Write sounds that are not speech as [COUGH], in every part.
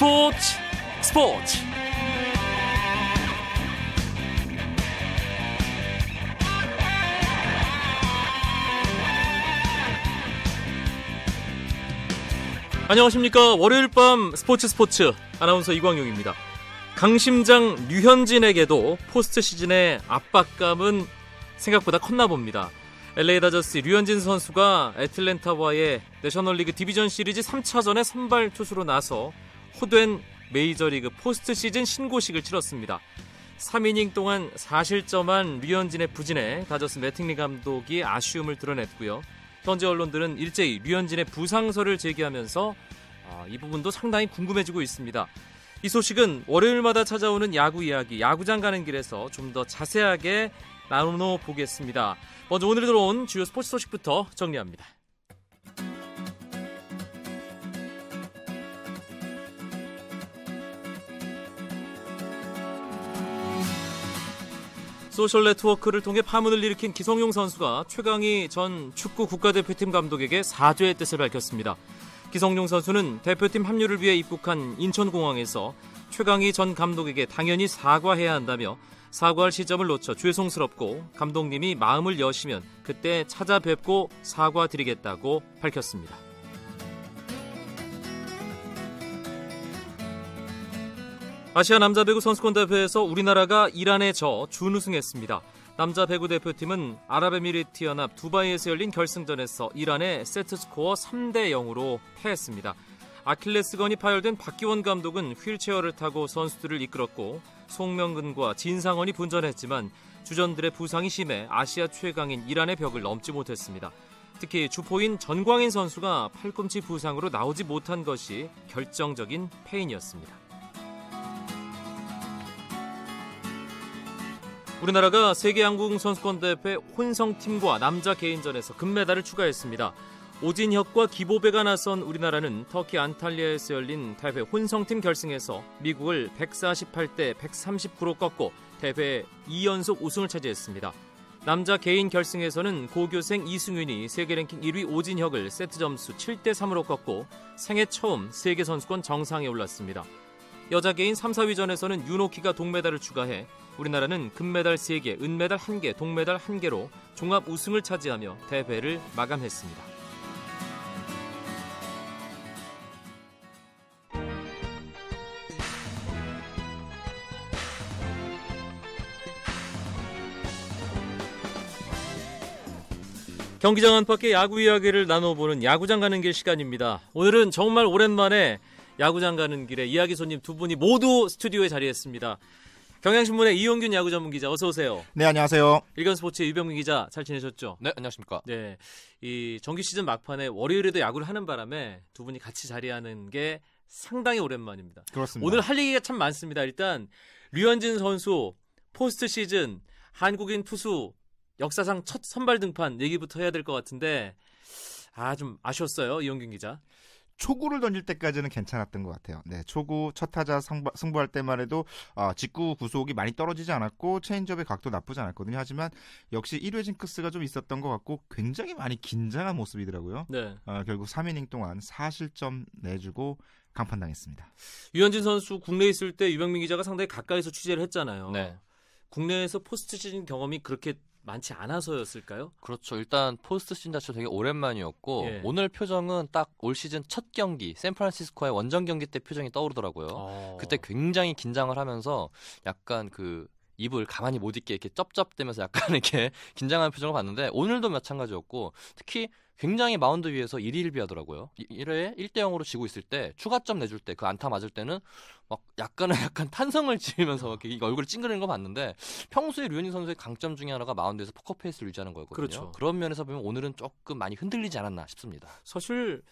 스포츠 스포츠. 안녕하십니까. 월요일 밤 스포츠 스포츠. 아나운서 이광용입니다. 강심장 류현진에게도 포스트 시즌의 압박감은 생각보다 컸나 봅니다. LA 다저스 류현진 선수가 애틀랜타와의 내셔널리그 디비전 시리즈 3차전에 선발 투수로 나서 호된 메이저리그 포스트 시즌 신고식을 치렀습니다. 3이닝 동안 4실점한 류현진의 부진에 다저스 매팅리 감독이 아쉬움을 드러냈고요. 현지 언론들은 일제히 류현진의 부상설을 제기하면서 아, 이 부분도 상당히 궁금해지고 있습니다. 이 소식은 월요일마다 찾아오는 야구 이야기, 야구장 가는 길에서 좀 더 자세하게 나눠 보겠습니다. 먼저 오늘 들어온 주요 스포츠 소식부터 정리합니다. 소셜 네트워크를 통해 파문을 일으킨 기성용 선수가 최강희 전 축구 국가대표팀 감독에게 사죄의 뜻을 밝혔습니다. 기성용 선수는 대표팀 합류를 위해 입국한 인천공항에서 최강희 전 감독에게 당연히 사과해야 한다며 사과할 시점을 놓쳐 죄송스럽고 감독님이 마음을 여시면 그때 찾아뵙고 사과드리겠다고 밝혔습니다. 아시아 남자 배구 선수권 대회에서 우리나라가 이란에 져 준우승했습니다. 남자 배구 대표팀은 아랍에미리트 연합 두바이에서 열린 결승전에서 이란에 세트 스코어 3대 0으로 패했습니다. 아킬레스건이 파열된 박기원 감독은 휠체어를 타고 선수들을 이끌었고 송명근과 진상원이 분전했지만 주전들의 부상이 심해 아시아 최강인 이란의 벽을 넘지 못했습니다. 특히 주포인 전광인 선수가 팔꿈치 부상으로 나오지 못한 것이 결정적인 패인이었습니다. 우리나라가 세계 양궁 선수권 대회 혼성팀과 남자 개인전에서 금메달을 추가했습니다. 오진혁과 기보배가 나선 우리나라는 터키 안탈리아에서 열린 대회 혼성팀 결승에서 미국을 148대 139로 꺾고 대회 2연속 우승을 차지했습니다. 남자 개인 결승에서는 고교생 이승윤이 세계 랭킹 1위 오진혁을 세트 점수 7대 3으로 꺾고 생애 처음 세계 선수권 정상에 올랐습니다. 여자 개인 3, 4위전에서는 윤호키가 동메달을 추가해 우리나라는 금메달 3개, 은메달 1개, 동메달 1개로 종합 우승을 차지하며 대회를 마감했습니다. 경기장 안팎의 야구 이야기를 나눠보는 야구장 가는 길 시간입니다. 오늘은 정말 오랜만에 야구장 가는 길에 이야기 손님 두 분이 모두 스튜디오에 자리했습니다. 경향신문의 이용균 야구 전문 기자 어서 오세요. 네 안녕하세요. 일간 스포츠의 유병민 기자 잘 지내셨죠? 네 안녕하십니까. 네, 이 정규 시즌 막판에 월요일에도 야구를 하는 바람에 두 분이 같이 자리하는 게 상당히 오랜만입니다. 그렇습니다. 오늘 할 얘기가 참 많습니다. 일단 류현진 선수 포스트 시즌 한국인 투수 역사상 첫 선발 등판 얘기부터 해야 될 것 같은데 아 좀 아쉬웠어요 이영균 기자. 초구를 던질 때까지는 괜찮았던 것 같아요. 네, 초구 첫 타자 승부, 승부할 때만 해도 어, 직구 구속이 많이 떨어지지 않았고 체인지업의 각도 나쁘지 않았거든요. 하지만 역시 1회 징크스가 좀 있었던 것 같고 굉장히 많이 긴장한 모습이더라고요. 네. 어, 결국 3이닝 동안 4실점 내주고 강판당했습니다. 류현진 선수 국내에 있을 때 유병민 기자가 상당히 가까이서 취재를 했잖아요. 네. 국내에서 포스트 시즌 경험이 그렇게 많지 않아서였을까요? 그렇죠. 일단 포스트 시즌 자체 되게 오랜만이었고 예. 오늘 표정은 딱 올 시즌 첫 경기 샌프란시스코의 원정 경기 때 표정이 떠오르더라고요. 어. 그때 굉장히 긴장을 하면서 약간 그 입을 가만히 못 있게 이렇게 쩝쩝대면서 약간 [LAUGHS] 이렇게 긴장하는 표정을 봤는데 오늘도 마찬가지였고 특히 굉장히 마운드 위에서 1위 1비 하더라고요. 1회에 1대 0으로 지고 있을 때 추가점 내줄 때 그 안타 맞을 때는 막 약간은 [LAUGHS] 약간 탄성을 지으면서 이렇게 얼굴을 찡그리는 거 봤는데 평소에 류현진 선수의 강점 중에 하나가 마운드에서 포커페이스를 유지하는 거였거든요. 그렇죠. 그런 면에서 보면 오늘은 조금 많이 흔들리지 않았나 싶습니다. 사실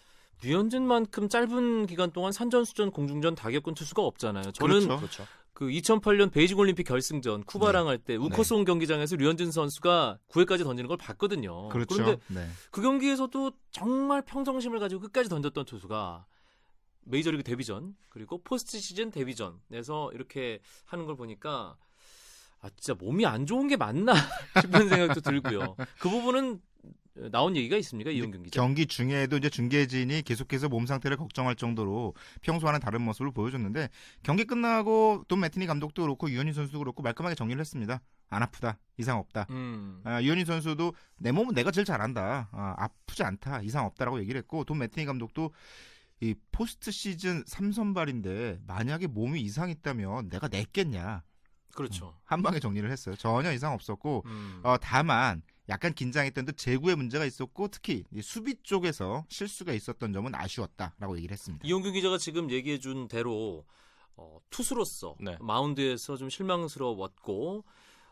류현진만큼 짧은 기간 동안 산전수전 공중전 다 겪은 투수가 없잖아요. 저는 그렇죠. 그 2008년 베이징 올림픽 결승전 쿠바랑 네. 할때 우커송 경기장에서 류현진 선수가 9회까지 던지는 걸 봤거든요. 그렇죠. 그런데 네. 그 경기에서도 정말 평정심을 가지고 끝까지 던졌던 투수가 메이저리그 데뷔전 그리고 포스트 시즌 데뷔전에서 이렇게 하는 걸 보니까 아 진짜 몸이 안 좋은 게 맞나 [LAUGHS] 싶은 생각도 들고요. 그 부분은 나온 얘기가 있습니까 이용균 기자? 경기 중에도 이제 중계진이 계속해서 몸 상태를 걱정할 정도로 평소와는 다른 모습을 보여줬는데 경기 끝나고 돈 매티니 감독도 그렇고 유현진 선수도 그렇고 말끔하게 정리를 했습니다. 안 아프다, 이상 없다. 음. 아, 유현진 선수도 내 몸은 내가 제일 잘한다. 아, 아프지 않다, 이상 없다라고 얘기를 했고 돈 매티니 감독도 이 포스트 시즌 3선발인데 만약에 몸이 이상 있다면 내가 냈겠냐 그렇죠. 한 방에 정리를 했어요. 전혀 이상 없었고 음. 어, 다만 약간 긴장했던 듯 제구에 문제가 있었고 특히 이 수비 쪽에서 실수가 있었던 점은 아쉬웠다라고 얘기를 했습니다. 이용균 기자가 지금 얘기해 준 대로 어, 투수로서 네. 마운드에서 좀 실망스러웠고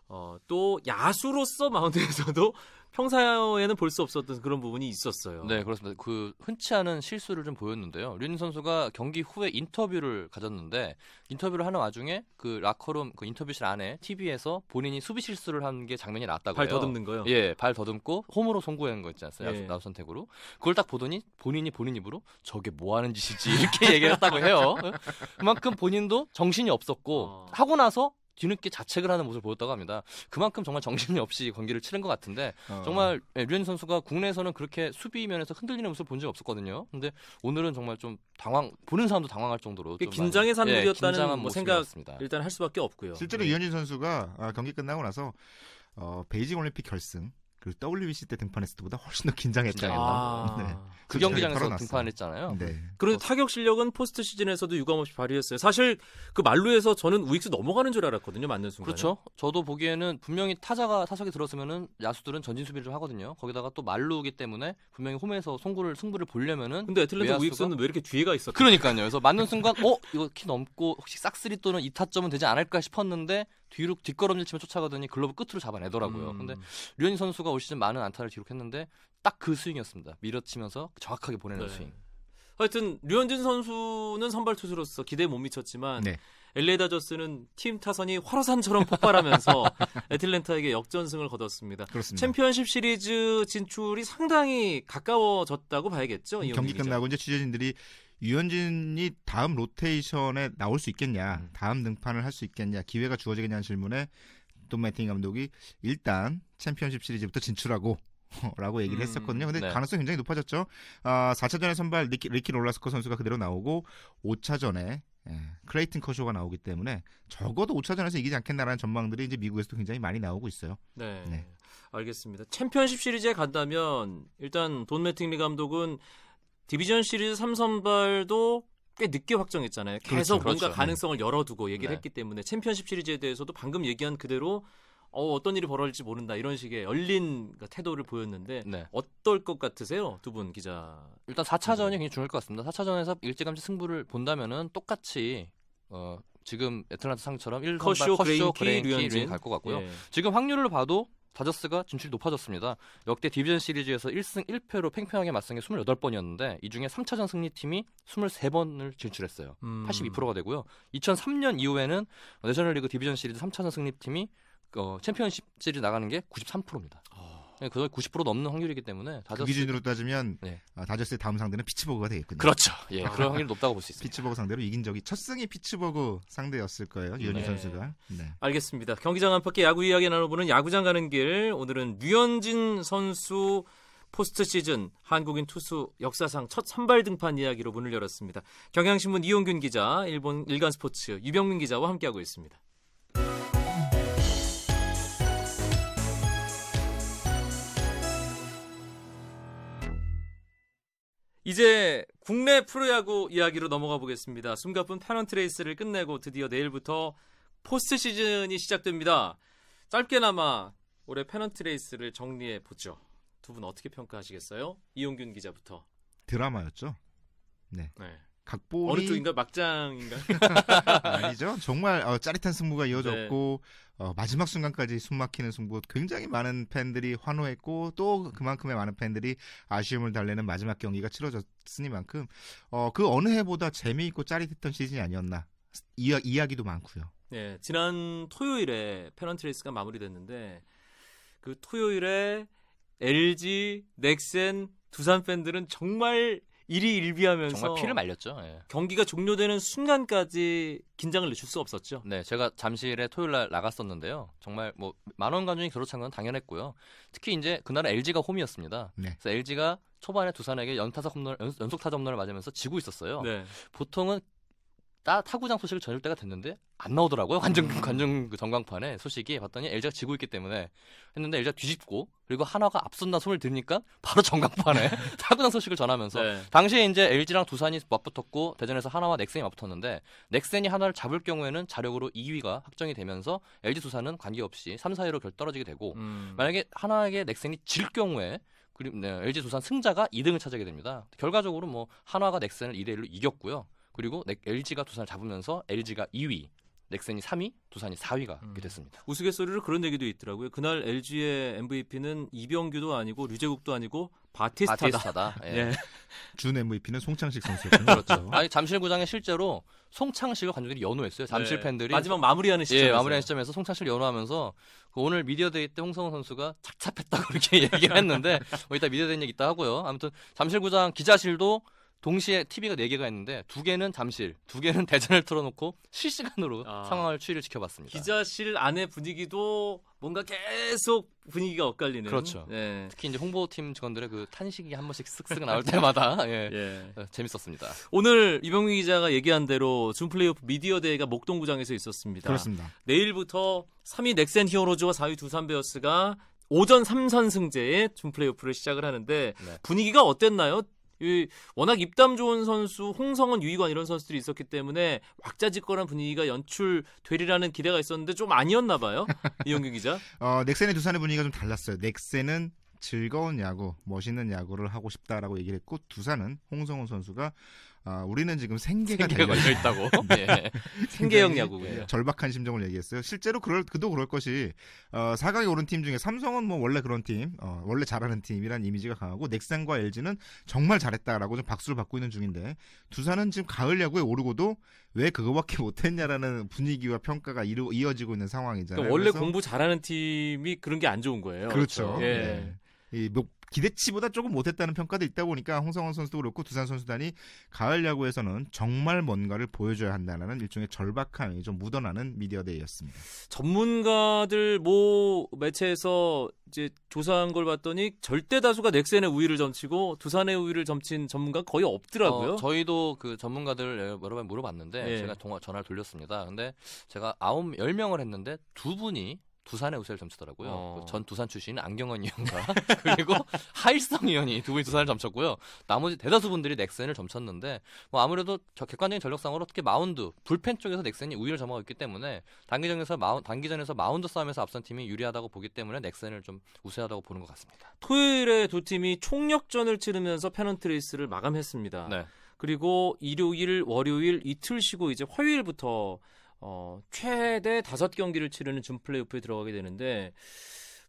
어, 또 야수로서 [LAUGHS] 마운드에서도 평소에는 볼 수 없었던 그런 부분이 있었어요. 네, 그렇습니다. 그 흔치 않은 실수를 좀 보였는데요. 류진 선수가 경기 후에 인터뷰를 가졌는데 인터뷰를 하는 와중에 그 라커룸 그 인터뷰실 안에 TV에서 본인이 수비 실수를 한 게 장면이 나왔다고 발. 더듬는 거요. 예, 발 더듬고 홈으로 송구한 거 있지 않습니까? 예. 야수 선택으로. 그걸 딱 보더니 본인이 본인 입으로 저게 뭐 하는 짓이지 이렇게 [LAUGHS] 얘기를 했다고 해요. 그만큼 본인도 정신이 없었고 어. 하고 나서 뒤늦게 자책을 하는 모습을 보였다고 합니다. 그만큼 정말 정신이 없이 경기를 치른 것 같은데 어, 정말 예, 류현 선수가 국내에서는 그렇게 수비 면에서 흔들리는 모습을 본 적이 없었거든요. 근데 오늘은 정말 좀 당황 보는 사람도 당황할 정도로 긴장의 예, 산물이었다는 긴장한 뭐 생각 나왔습니다. 일단 할 수밖에 없고요. 실제로 네. 류현진 선수가 아, 경기 끝나고 나서 어, 베이징 올림픽 결승 그리고 WBC 때 등판했을 때보다 훨씬 더 긴장했다. 아. 네. 그 경기장에서. 등판했잖아요. 네. 그런데 타격 실력은 포스트 시즌에서도 유감없이 발휘했어요. 사실 그 만루에서 저는 우익수 넘어가는 줄 알았거든요. 맞는 순간. 그렇죠. 저도 보기에는 분명히 타자가 타석에 들었으면은 야수들은 전진 수비를 좀 하거든요. 거기다가 또 만루기 때문에 분명히 홈에서 송구를 승부를 보려면은 근데 애틀랜타 외야수가- 우익수는 왜 이렇게 뒤에가 있었죠? 그러니까요. 그래서 맞는 순간 어 이거 키 넘고 혹시 싹쓸이 또는 이타점은 되지 않을까 싶었는데 뒤로 뒷걸음질 치면 쫓아가더니 글러브 끝으로 잡아내더라고요. 음. 근데 류현진 선수가 올 시즌 많은 안타를 기록했는데 딱 그 스윙이었습니다. 밀어치면서 정확하게 보내는 네. 스윙. 하여튼 류현진 선수는 선발 투수로서 기대에 못 미쳤지만 네. LA 다저스는 팀 타선이 화로산처럼 [LAUGHS] 폭발하면서 애틀랜타에게 역전승을 거뒀습니다. 그렇습니다. 챔피언십 시리즈 진출이 상당히 가까워졌다고 봐야겠죠. 경기 기자. 끝나고 이제 취재진들이 유현진이 다음 로테이션에 나올 수 있겠냐, 음. 다음 등판을 할 수 있겠냐, 기회가 주어지겠냐는 질문에 돈 매팅리 감독이 일단 챔피언십 시리즈부터 진출하고 라고 얘기를 음, 했었거든요. 근데 네. 가능성이 굉장히 높아졌죠. 아, 4차전에 선발 리키, 리키 놀라스코 선수가 그대로 나오고 5차전에 예, 클레이튼 커쇼가 나오기 때문에 적어도 5차전에서 이기지 않겠나라는 전망들이 이제 미국에서도 굉장히 많이 나오고 있어요. 네. 네. 알겠습니다. 챔피언십 시리즈에 간다면 일단 돈 매팅리 감독은 디비전 시리즈 3선발도 꽤 늦게 확정했잖아요. 계속 그렇죠. 뭔가 그렇죠. 가능성을 열어두고 얘기를 네. 했기 때문에 챔피언십 시리즈에 대해서도 방금 얘기한 그대로 어, 어떤 일이 벌어질지 모른다 이런 식의 열린 그 태도를 보였는데 네. 어떨 것 같으세요? 두 분 기자. 일단 4차전이 굉장히 중요할 것 같습니다. 4차전에서 일찌감치 승부를 본다면은 똑같이 어, 지금 애틀란타 상처럼 1선발 커쇼, 커쇼, 그레인키, 그레인키, 류현진. 류현진 갈것 같고요. 예. 지금 확률을 봐도 다저스가 진출이 높아졌습니다. 역대 디비전 시리즈에서 1승 1패로 팽팽하게 맞선 게 28번이었는데 이 중에 3차전 승리팀이 23번을 진출했어요. 음. 82%가 되고요. 2003년 이후에는 내셔널리그 디비전 시리즈 3차전 승리팀이 어, 챔피언십 시리즈 나가는 게 93%입니다. 네, 그거 90% 넘는 확률이기 때문에 그 다저스 기준으로 따지면 네. 아, 다저스의 다음 상대는 피츠버그가 되겠군요. 그렇죠. 예, 아. 그런 확률이 높다고 볼 수 있습니다. 피츠버그 상대로 이긴 적이 첫 승이 피츠버그 상대였을 거예요. 류현진 네. 선수가. 네. 알겠습니다. 경기장 안팎의 야구 이야기 나눠보는 야구장 가는 길. 오늘은 류현진 선수 포스트 시즌 한국인 투수 역사상 첫 선발 등판 이야기로 문을 열었습니다. 경향신문 이용균 기자, 일본 일간 스포츠 유병민 기자와 함께하고 있습니다. 이제 국내 프로야구 이야기로 넘어가 보겠습니다. 숨가쁜 페넌트 레이스를 끝내고 드디어 내일부터 포스트 시즌이 시작됩니다. 짧게나마 올해 페넌트 레이스를 정리해 보죠. 두 분 어떻게 평가하시겠어요? 이용균 기자부터. 드라마였죠. 네. 각본이 어느 쪽인가 막장인가? [LAUGHS] 아니죠. 정말 어, 짜릿한 승부가 이어졌고 어, 마지막 순간까지 숨막히는 승부 굉장히 많은 팬들이 환호했고 또 그만큼의 많은 팬들이 아쉬움을 달래는 마지막 경기가 치러졌으니만큼 어, 그 어느 해보다 재미있고 짜릿했던 시즌이 아니었나 이야, 이야기도 많고요. 네, 지난 토요일에 페넌트 레이스가 마무리됐는데 그 토요일에 LG, 넥센, 두산 팬들은 정말 일희일비하면서 정말 피를 말렸죠. 예. 경기가 종료되는 순간까지 긴장을 늦출 수 없었죠. 네, 제가 잠실에 토요일 날 나갔었는데요. 정말 뭐 만원 관중이 그렇찬 건 당연했고요. 특히 이제 그날은 LG가 홈이었습니다. 네. 그래서 LG가 초반에 두산에게 연타석 홈런, 연- 연속 타점 홈런을 맞으면서 지고 있었어요. 네. 보통은 따 타구장 소식을 전할 때가 됐는데 안 나오더라고요. 관중 음. 관중 그 전광판에 소식이 봤더니 LG가 지고 있기 때문에 했는데 LG가 뒤집고 그리고 한화가 앞선다 소리를 들으니까 바로 전광판에 [LAUGHS] 타구장 소식을 전하면서 네. 당시에 이제 LG랑 두산이 맞붙었고 대전에서 하나와 넥센이 맞붙었는데 넥센이 하나를 잡을 경우에는 자력으로 2위가 확정이 되면서 LG 두산은 관계없이 3, 4위로 결 떨어지게 되고 음. 만약에 하나에게 넥센이 질 경우에 그리고 네, LG 두산 승자가 2등을 차지하게 됩니다. 결과적으로 뭐 한화가 넥센을 2대 1로 이겼고요. 그리고 넥- LG가 두산을 잡으면서 LG가 2위, 넥센이 3위, 두산이 4위가 음. 됐습니다. 우스갯소리로 그런 얘기도 있더라고요. 그날 LG의 MVP는 이병규도 아니고 류제국도 아니고 바티스타다. 바티스타다. [LAUGHS] 예. 예. 준 MVP는 송창식 선수였군요. 그렇죠. 아니 잠실구장에 실제로 송창식을 관중들이 연호했어요. 잠실 네. 팬들이 마지막 마무리하는 시점에 예, 마무리하는 시점에서 송창식을 연호하면서 그 오늘 미디어데이 때 홍성흔 선수가 착잡했다고 [LAUGHS] 이렇게 얘기를 했는데 뭐 이따 미디어데이 얘기 있다 하고요. 아무튼 잠실구장 기자실도 동시에 TV가 4개가 있는데 두 개는 잠실, 두 개는 [LAUGHS] 대전을 틀어놓고 실시간으로 아. 상황을 추이를 지켜봤습니다. 기자실 안의 분위기도 뭔가 계속 분위기가 엇갈리는. 그렇죠. 예. 특히 이제 홍보팀 직원들의 그 탄식이 한 번씩 쓱쓱 나올 때마다 [LAUGHS] 예, 예. 어, 재밌었습니다. 오늘 유병민 기자가 얘기한 대로 준 플레이오프 미디어 데이가 목동구장에서 있었습니다. 그렇습니다. 내일부터 3위 넥센 히어로즈와 4위 두산 베어스가 5전 3선 승제의 준 플레이오프를 시작을 하는데 네. 분위기가 어땠나요? 이 워낙 입담 좋은 선수 홍성은 유희관 이런 선수들이 있었기 때문에 왁자지껄한 분위기가 연출되리라는 기대가 있었는데 좀 아니었나 봐요. [LAUGHS] 이용규 기자. 어, 넥센의 두산의 분위기가 좀 달랐어요. 넥센은 즐거운 야구, 멋있는 야구를 하고 싶다라고 얘기를 했고 두산은 홍성훈 선수가 아, 우리는 지금 생계가 생계가 걸려 있다고. 예. 생계형 굉장히 야구군요. 절박한 심정을 얘기했어요. 실제로 그럴 그도 그럴 것이 어, 4강에 오른 팀 중에 삼성은 뭐 원래 그런 팀, 어, 원래 잘하는 팀이란 이미지가 강하고 넥센과 LG는 정말 잘했다라고 좀 박수를 받고 있는 중인데 두산은 지금 가을 야구에 오르고도 왜 그거밖에 [LAUGHS] 못했냐라는 분위기와 평가가 이루, 이어지고 있는 상황이잖아요. 그러니까 원래 공부 잘하는 팀이 그런 게 안 좋은 거예요. 그렇죠. 예. 네. 이 뭐, 기대치보다 조금 못했다는 평가도 있다 보니까 홍성원 선수도 그렇고 두산 선수단이 가을 야구에서는 정말 뭔가를 보여줘야 한다는 일종의 절박함이 좀 묻어나는 미디어데이였습니다. 전문가들 모 매체에서 이제 조사한 걸 봤더니 절대 다수가 넥센의 우위를 점치고 두산의 우위를 점친 전문가 거의 없더라고요. 어, 저희도 그 전문가들 여러 번 물어봤는데 예. 제가 통화 전화를 돌렸습니다. 근데 제가 아홉 열 명을 했는데 두 분이 두산의 우세를 점치더라고요. 어. 그전 두산 출신인 안경현 위원과 [LAUGHS] 그리고 하일성 위원이 두 분이 두산을 점쳤고요. 나머지 대다수 분들이 넥센을 점쳤는데 뭐 아무래도 저 객관적인 전력상으로 특히 마운드 불펜 쪽에서 넥센이 우위를 점하고 있기 때문에 단기전에서 마운 단기전에서 마운드 싸움에서 앞선 팀이 유리하다고 보기 때문에 넥센을 좀 우세하다고 보는 것 같습니다. 토요일에 두 팀이 총력전을 치르면서 페넌트 레이스를 마감했습니다. 네. 그리고 일요일, 월요일 이틀 쉬고 이제 화요일부터 어, 최대 다섯 경기를 치르는 준 플레이오프에 들어가게 되는데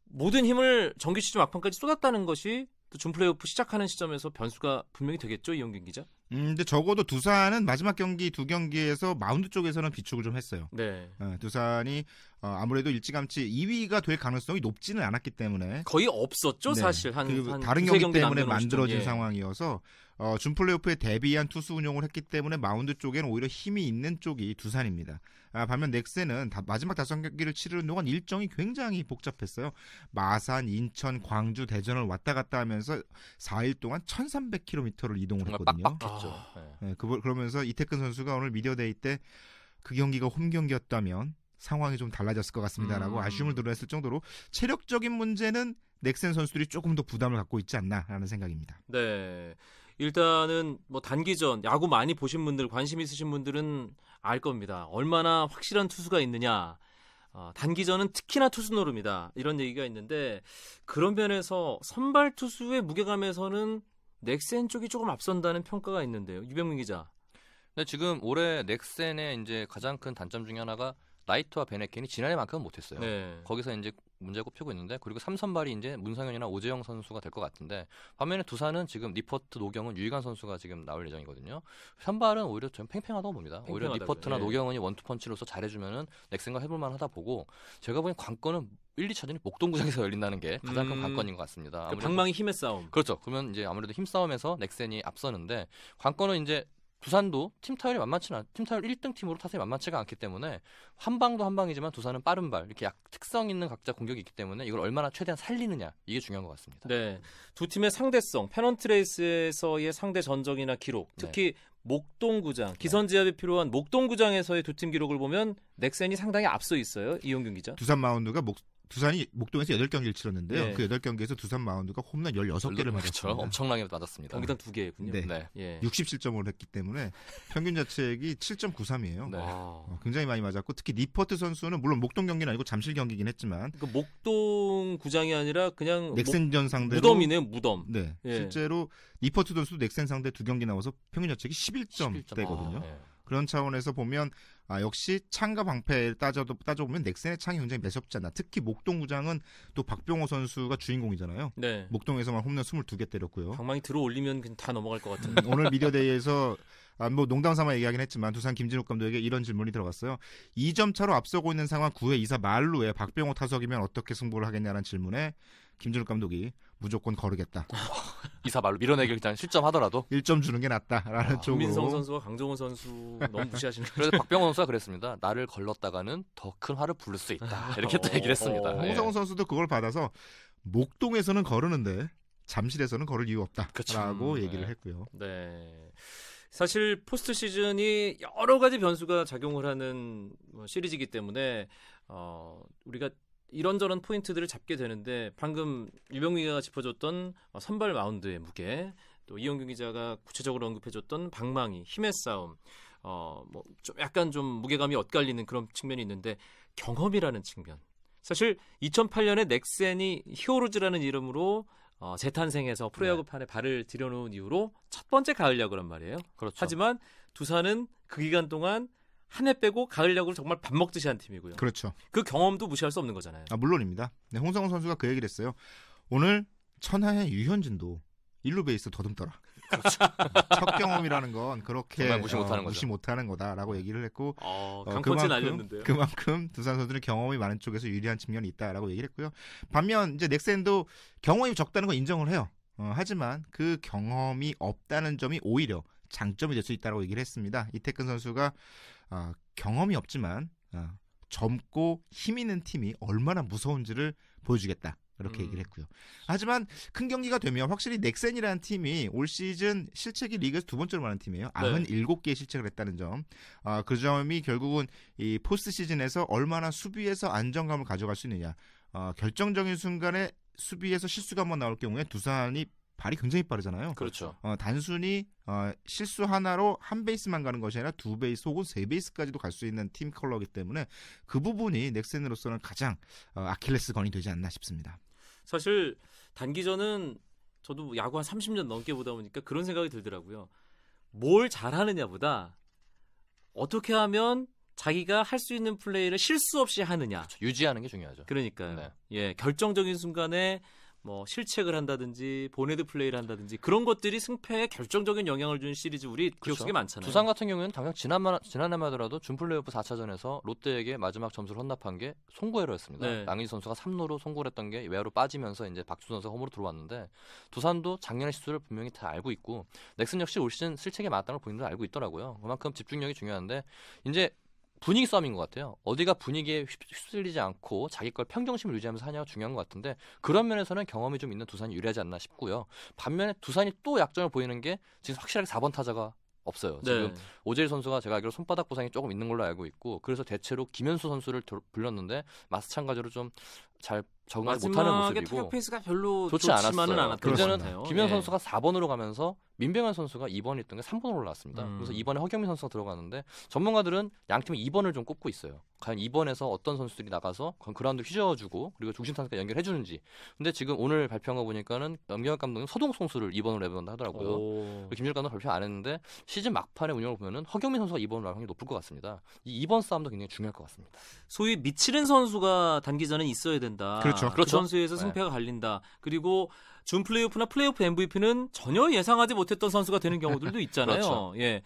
모든 힘을 정규 시즌 막판까지 쏟았다는 것이 또준 플레이오프 시작하는 시점에서 변수가 분명히 되겠죠 이용균 기자? 음, 근데 적어도 두산은 마지막 경기 두 경기에서 마운드 쪽에서는 비축을 좀 했어요. 네. 어, 두산이 어, 아무래도 일찌감치 2위가 될 가능성이 높지는 않았기 때문에 거의 없었죠 네. 사실 한, 그리고 한 다른 경기 때문에. 만들어진 예. 상황이어서 어, 준 플레이오프에 대비한 투수 운용을 했기 때문에 마운드 쪽에는 오히려 힘이 있는 쪽이 두산입니다. 아, 반면 넥센은 다- 마지막 다섯 경기를 치르는 동안 일정이 굉장히 복잡했어요. 마산, 인천, 광주, 대전을 왔다 갔다 하면서 4일 동안 1,300km를 이동을 했거든요. 빡빡했죠. 아. 네. 네, 그, 그러면서 이택근 선수가 오늘 미디어데이 때 그 경기가 홈 경기였다면 상황이 좀 달라졌을 것 같습니다라고 음. 아쉬움을 드러냈을 정도로 체력적인 문제는 넥센 선수들이 조금 더 부담을 갖고 있지 않나라는 생각입니다. 네. 일단은 뭐 단기전 야구 많이 보신 분들 관심 있으신 분들은 알 겁니다. 얼마나 확실한 투수가 있느냐. 어, 단기전은 특히나 투수 노름이다. 이런 얘기가 있는데 그런 면에서 선발 투수의 무게감에서는 넥센 쪽이 조금 앞선다는 평가가 있는데요. 유병민 기자. 근데 지금 올해 넥센의 이제 가장 큰 단점 중에 하나가 나이트와 밴헤켄이 지난해만큼은 못했어요. 네. 거기서 이제 문제 꼽히고 있는데 그리고 삼선발이 이제 문성현이나 오재영 선수가 될 것 같은데 반면에 두산은 지금 니퍼트 노경은 유희관 선수가 지금 나올 예정이거든요. 선발은 오히려 좀 팽팽하다고 봅니다. 오히려. 니퍼트나 예. 노경은이 원투펀치로서 잘해주면은 넥센과 해볼 만 하다 보고 제가 보기엔 관건은 1, 2차전이 목동구장에서 열린다는 게 가장 큰 음. 관건인 것 같습니다. 그 방망이 힘의 싸움. 그렇죠. 그러면 이제 아무래도 힘 싸움에서 넥센이 앞서는데 관건은 이제 두산도 팀 타율이 만만치는 않, 팀 타율 1등 팀으로 타선이 만만치가 않기 때문에 한 방도 한 방이지만 두산은 빠른 발 이렇게 약 특성 있는 각자 공격이 있기 때문에 이걸 얼마나 최대한 살리느냐 이게 중요한 것 같습니다. 네. 두 팀의 상대성, 페넌트레이스에서의 상대 전적이나 기록, 네. 특히 목동구장, 기선제압이 필요한 목동구장에서의 두 팀 기록을 보면 넥센이 상당히 앞서 있어요. 이용균 기자. 두산 마운드가 목 두산이 목동에서 8경기를 치렀는데요. 네. 그 8경기에서 두산 마운드가 홈런 16개를 그렇죠. 맞았습니다. 엄청나게 맞았습니다. 경기당 두 개군요. 네. 네. 예. 67점을 했기 때문에 평균 자책이 7.93이에요. 네. 와. 어, 굉장히 많이 맞았고 특히 니퍼트 선수는 물론 목동 경기는 아니고 잠실 경기긴 했지만 그 목동 구장이 아니라 그냥 넥센전 목, 상대로 무덤이네요, 무덤. 네, 예. 실제로 니퍼트 선수도 넥센 상대 두 경기 나와서 평균 자책이 11점. 11점대거든요. 네. 그런 차원에서 보면 아, 역시 창과 방패를 따져도 따져보면 넥센의 창이 굉장히 매섭지 않나. 특히 목동구장은 또 박병호 선수가 주인공이잖아요. 네. 목동에서만 홈런 22개 때렸고요. 방망이 들어 올리면 그냥 다 넘어갈 것 같은. 오늘 미디어데이에서 아, 뭐 농담 삼아 얘기하긴 했지만 두산 김진욱 감독에게 이런 질문이 들어갔어요. 2점 차로 앞서고 있는 상황 9회 2사 말루에 박병호 타석이면 어떻게 승부를 하겠냐는 질문에 김진욱 감독이 무조건 거르겠다. 이사 말로 밀어내기 일단 실점하더라도 1점 주는 게 낫다라는 아, 쪽으로. 김민성 선수와 강정호 선수 너무 무시하시는 그래서 박병호 선수가 그랬습니다. 나를 걸렀다가는 더 큰 화를 부를 수 있다. 이렇게 또 얘기를 했습니다. 어, 예. 홍성훈 선수도 그걸 받아서 목동에서는 거르는데 잠실에서는 걸을 이유 없다라고 그쵸. 얘기를 네. 했고요. 네. 사실 포스트 시즌이 여러 가지 변수가 작용을 하는 뭐 시리즈이기 때문에 어, 우리가 이런저런 포인트들을 잡게 되는데 방금 유병미가 짚어줬던 어, 선발 마운드의 무게 또 이영균 기자가 구체적으로 언급해줬던 방망이 힘의 싸움 어, 뭐 좀 약간 좀 무게감이 엇갈리는 그런 측면이 있는데 경험이라는 측면 사실 2008년에 넥센이 히어로즈라는 이름으로 어, 재탄생해서 프로야구판에 발을 들여놓은 이후로 첫 번째 가을 야구란 말이에요. 그렇죠. 하지만 두산은 그 기간 동안 한 해 빼고 가을 야구를 정말 밥 먹듯이 한 팀이고요. 그렇죠. 그 경험도 무시할 수 없는 거잖아요. 아, 물론입니다. 네, 홍성훈 선수가 그 얘기를 했어요. 오늘 천하의 유현진도 일루 베이스 더듬더라. 첫 경험이라는 건 그렇게 정말 무시 못하는 어, 거죠. 무시 못하는 거다라고 얘기를 했고 어, 어, 강펀치 날렸는데요. 그만큼 두산 선수는 경험이 많은 쪽에서 유리한 측면이 있다라고 얘기를 했고요. 반면 이제 넥센도 경험이 적다는 건 인정을 해요. 어, 하지만 그 경험이 없다는 점이 오히려 장점이 될 수 있다고 얘기를 했습니다. 이태근 선수가 어, 경험이 없지만 어, 젊고 힘 있는 팀이 얼마나 무서운지를 보여주겠다. 이렇게 음. 얘기를 했고요. 하지만 큰 경기가 되면 확실히 넥센이라는 팀이 올 시즌 실책이 리그에서 두 번째로 많은 팀이에요. 네. 97개의 실책을 했다는 점. 아, 그 점이 결국은 이 포스트 시즌에서 얼마나 수비에서 안정감을 가져갈 수 있느냐. 어, 결정적인 순간에 수비에서 실수가 한번 나올 경우에 두산이 발이 굉장히 빠르잖아요. 그렇죠. 어, 단순히 어, 실수 하나로 한 베이스만 가는 것이 아니라 두 베이스 혹은 세 베이스까지도 갈 수 있는 팀 컬러이기 때문에 그 부분이 넥센으로서는 가장 어, 아킬레스 건이 되지 않나 싶습니다. 사실 단기전은 저도 야구 한 30년 넘게 보다 보니까 그런 생각이 들더라고요. 뭘 잘하느냐보다 어떻게 하면 자기가 할 수 있는 플레이를 실수 없이 하느냐. 그렇죠. 유지하는 게 중요하죠. 그러니까요. 네. 예, 결정적인 순간에 뭐 실책을 한다든지 보네드 플레이를 한다든지 그런 것들이 승패에 결정적인 영향을 주는 시리즈 우리 기억 그렇죠. 속에 많잖아요. 두산 같은 경우에는 당장 지난만 지난해만 하더라도 준플레이오프 4차전에서 롯데에게 마지막 점수를 헌납한 게 송구에러였습니다. 네. 양희 선수가 3루로 송구를 했던 게 외야로 빠지면서 이제 박주 선수가 홈으로 들어왔는데 두산도 작년의 실수를 분명히 다 알고 있고 넥슨 역시 올 시즌 실책에 맞다는 걸 본인들 알고 있더라고요. 그만큼 집중력이 중요한데 이제 분위기 싸움인 것 같아요. 어디가 분위기에 휩- 휩쓸리지 않고 자기 걸 평정심을 유지하면서 하냐가 중요한 것 같은데 그런 면에서는 경험이 좀 있는 두산이 유리하지 않나 싶고요. 반면에 두산이 또 약점을 보이는 게 지금 확실하게 4번 타자가 없어요. 지금 네. 오재일 선수가 제가 알기로 손바닥 부상이 조금 있는 걸로 알고 있고 그래서 대체로 김현수 선수를 들- 불렀는데 마찬가지로 좀 잘 적응하지 못하는 모습이고 타격 페이스가 별로 좋지 않았어요. 않았던. 같아요. 김현 예. 선수가 4번으로 가면서 민병헌 선수가 2번에 있던 게 3번으로 올라왔습니다. 음. 그래서 2번에 허경민 선수가 들어가는데 전문가들은 양 팀이 2번을 좀 꼽고 있어요. 과연 2번에서 어떤 선수들이 나가서 그 그라운드 휘저어주고 그리고 중심 타선까 연결해주는지. 근데 지금 오늘 발표한 거 보니까는 염경엽 감독은 서동욱 선수를 2번으로 내본다 하더라고요. 김진욱 감독 발표 안 했는데 시즌 막판의 운영을 보면은 허경민 선수가 2번으로 나올 확률이 높을 것 같습니다. 이 2번 싸움도 굉장히 중요할 것 같습니다. 소위 미치는 선수가 단기전에 있어야 된다. 그렇죠. 그 그렇죠. 선수에서 네. 승패가 갈린다. 그리고 준 플레이오프나 플레이오프 MVP는 전혀 예상하지 못했던 선수가 되는 경우들도 있잖아요. [LAUGHS] 그렇죠. 예.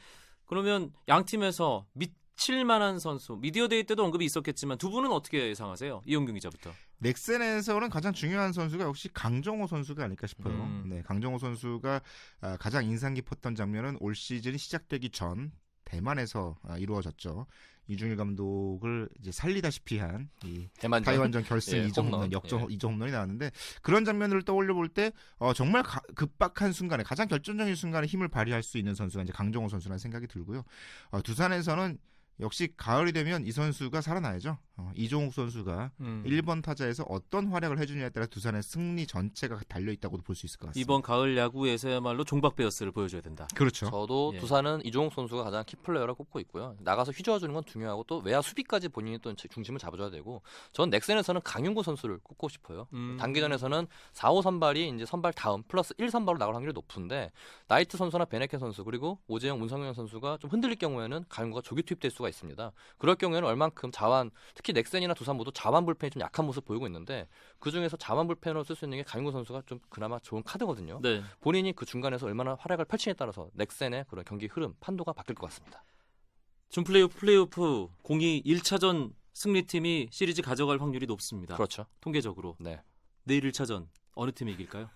그러면 양 팀에서 미칠 만한 선수, 미디어 데이 때도 언급이 있었겠지만 두 분은 어떻게 예상하세요? 이용균 기자부터. 넥센에서는 가장 중요한 선수가 역시 강정호 선수가 아닐까 싶어요. 음. 네, 강정호 선수가 아, 가장 인상 깊었던 장면은 올 시즌이 시작되기 전 대만에서 아, 이루어졌죠. 이중일 감독을 이제 살리다시피 한이 대만 타이완전 결승 [LAUGHS] 예, 2점 홈런. 역전 예. 2점 홈런이 나왔는데 그런 장면을 떠올려 볼때 어, 정말 가- 급박한 순간에 가장 결정적인 순간에 힘을 발휘할 수 있는 선수가 이제 강정호 선수라는 생각이 들고요. 어, 두산에서는 역시 가을이 되면 이 선수가 살아나야죠. 어, 이종욱 선수가 음. 1번 타자에서 어떤 활약을 해주냐에 따라 두산의 승리 전체가 달려 있다고도 볼 수 있을 것 같습니다. 이번 가을 야구에서야말로 종박 베어스를 보여줘야 된다. 그렇죠. 저도 예. 두산은 이종욱 선수가 가장 키플레이어라 꼽고 있고요. 나가서 휘저어주는 건 중요하고 또 외야 수비까지 본인이 또 중심을 잡아줘야 되고 전 넥센에서는 강윤구 선수를 꼽고 싶어요. 음. 단기전에서는 4, 5 선발이 이제 선발 다음 플러스 1 선발로 나갈 확률이 높은데 나이트 선수나 밴헤켄 선수 그리고 오재영, 문성현 선수가 좀 흔들릴 경우에는 강윤구가 조기 투입될 수가 있습니다. 그럴 경우에는 얼만큼 좌완 특히 넥센이나 두산 모두 좌완 불펜이 좀 약한 모습 보이고 있는데 그 중에서 자완 불펜으로 쓸 수 있는 게 강윤구 선수가 좀 그나마 좋은 카드거든요. 네. 본인이 그 중간에서 얼마나 활약을 펼치냐에 따라서 넥센의 그런 경기 흐름 판도가 바뀔 것 같습니다. 준 플레이오프 플레이오프 공이 1차전 승리팀이 시리즈 가져갈 확률이 높습니다. 그렇죠. 통계적으로. 네. 내일 1차전 어느 팀이 이길까요?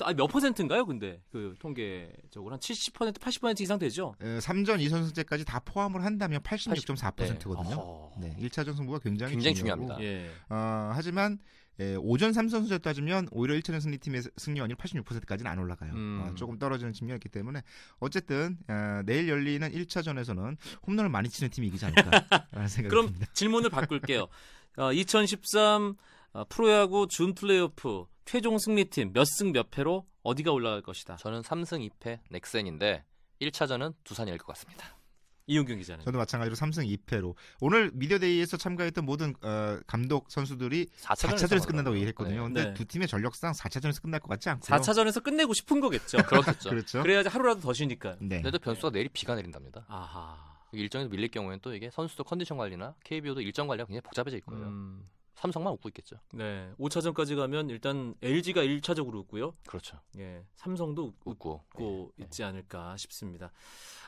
아, 몇 퍼센트인가요? 근데 그 통계적으로 한 70% 80% 이상 되죠. 에, 3전 2선승제까지 다 포함을 한다면 86.4%거든요. 어허. 네, 1차전 승부가 굉장히, 굉장히 중요하고, 중요합니다. 예. 어, 하지만 에, 오전 3선수제 따지면 오히려 1차전 승리팀의 승리원이 86%까지는 안 올라가요. 음. 어, 조금 떨어지는 측면이 있기 때문에 어쨌든 어, 내일 열리는 1차전에서는 홈런을 많이 치는 팀이 이기지 않을까라는 [LAUGHS] 생각이 그럼 듭니다. 질문을 바꿀게요. 어, 2013 어, 프로야구 준 플레이오프 최종 승리팀 몇 승 몇 패로 어디가 올라갈 것이다. 저는 3승 2패 넥센인데 1차전은 두산이 일것 같습니다. 이용균 기자는. 저도 마찬가지로 3승 2패로 오늘 미디어데이에서 참가했던 모든 어, 감독 선수들이 4차전에서, 4차전에서 끝난다고 얘기했거든요. 근데 네. 두 팀의 전력상 4차전에서 끝날 것 같지 않고요. 4차전에서 끝내고 싶은 거겠죠. [LAUGHS] 그렇겠죠. 그렇죠. 그래야지 하루라도 더 쉬니까. 네. 근데도 변수가 내일 비가 내린답니다. 아하. 일정에서 밀릴 경우에는 또 이게 선수도 컨디션 관리나 KBO도 일정 관리가 굉장히 복잡해져 있고요. 음, 삼성만 웃고 있겠죠. 네. 5차전까지 가면 일단 LG가 1차적으로 웃고요. 그렇죠. 예. 삼성도 웃- 웃고. 웃고 예. 있지 않을까 싶습니다.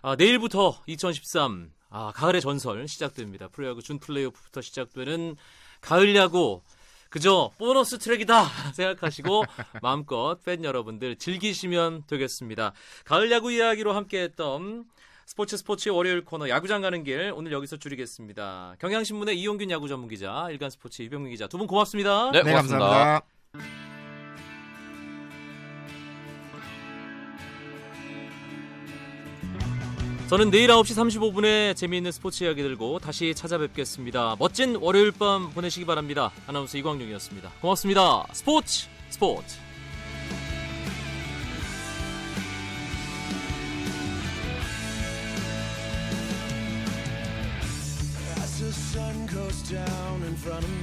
아, 내일부터 2013 아, 가을의 전설 시작됩니다. 프로야구 준 플레이오프부터 시작되는 가을 야구 그저 보너스 트랙이다 [LAUGHS] 생각하시고 [LAUGHS] 마음껏 팬 여러분들 즐기시면 되겠습니다. 가을 야구 이야기로 함께했던 스포츠 스포츠의 월요일 코너 야구장 가는 길 오늘 여기서 줄이겠습니다. 경향신문의 이용균 야구 전문 기자, 일간 스포츠 이병민 기자 두 분 고맙습니다. 네, 네, 고맙습니다. 감사합니다. 저는 내일 9시 35분에 재미있는 스포츠 이야기 들고 다시 찾아뵙겠습니다. 멋진 월요일 밤 보내시기 바랍니다. 아나운서 이광용이었습니다. 고맙습니다. 스포츠 스포츠. Down in front of me,